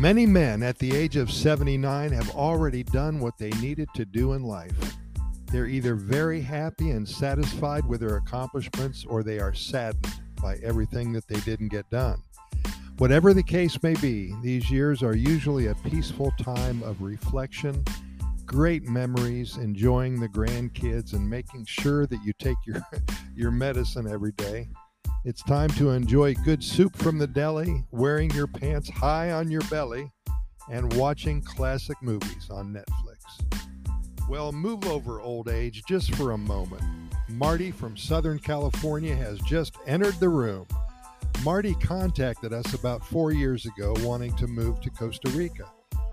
Many men at the age of 79 have already done what they needed to do in life. They're either very happy and satisfied with their accomplishments or they are saddened by everything that they didn't get done. Whatever the case may be, these years are usually a peaceful time of reflection, great memories, enjoying the grandkids, and making sure that you take your, your medicine every day. It's time to enjoy good soup from the deli, wearing your pants high on your belly, and watching classic movies on Netflix. Well, move over, old age, just for a moment. Marty from Southern California has just entered the room. Marty contacted us about four years ago wanting to move to Costa Rica.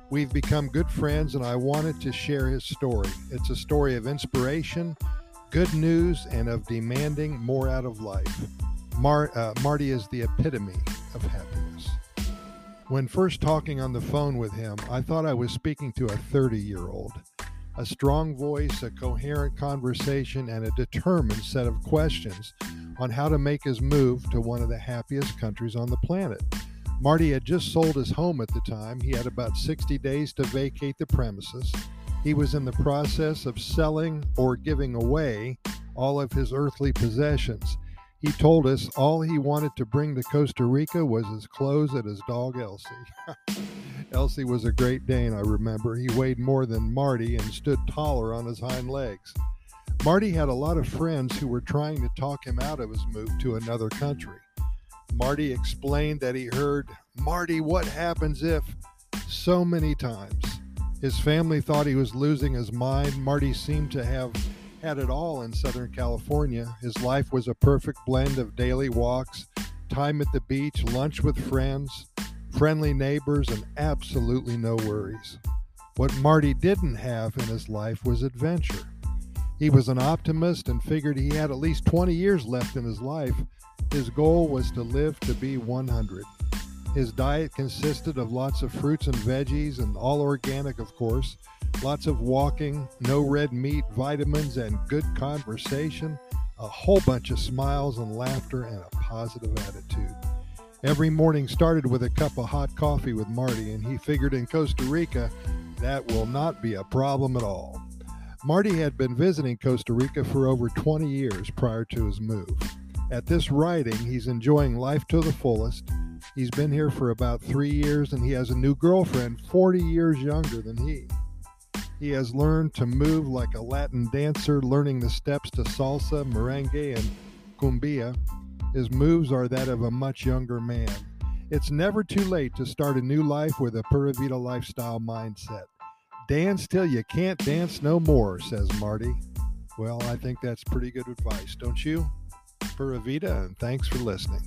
We've become good friends, and I wanted to share his story. It's a story of inspiration, good news, and of demanding more out of life. Mar- uh, Marty is the epitome of happiness. When first talking on the phone with him, I thought I was speaking to a 30 year old. A strong voice, a coherent conversation, and a determined set of questions on how to make his move to one of the happiest countries on the planet. Marty had just sold his home at the time. He had about 60 days to vacate the premises. He was in the process of selling or giving away all of his earthly possessions. He told us all he wanted to bring to Costa Rica was his clothes and his dog Elsie. Elsie was a Great Dane, I remember. He weighed more than Marty and stood taller on his hind legs. Marty had a lot of friends who were trying to talk him out of his move to another country. Marty explained that he heard, Marty, what happens if? so many times. His family thought he was losing his mind. Marty seemed to have had it all in Southern California. His life was a perfect blend of daily walks, time at the beach, lunch with friends, friendly neighbors, and absolutely no worries. What Marty didn't have in his life was adventure. He was an optimist and figured he had at least 20 years left in his life. His goal was to live to be 100. His diet consisted of lots of fruits and veggies, and all organic, of course lots of walking, no red meat, vitamins, and good conversation, a whole bunch of smiles and laughter, and a positive attitude. Every morning started with a cup of hot coffee with Marty, and he figured in Costa Rica that will not be a problem at all. Marty had been visiting Costa Rica for over 20 years prior to his move. At this writing, he's enjoying life to the fullest. He's been here for about three years and he has a new girlfriend 40 years younger than he. He has learned to move like a Latin dancer, learning the steps to salsa, merengue, and cumbia. His moves are that of a much younger man. It's never too late to start a new life with a Pura Vida lifestyle mindset. Dance till you can't dance no more, says Marty. Well, I think that's pretty good advice, don't you? Pura Vida, and thanks for listening.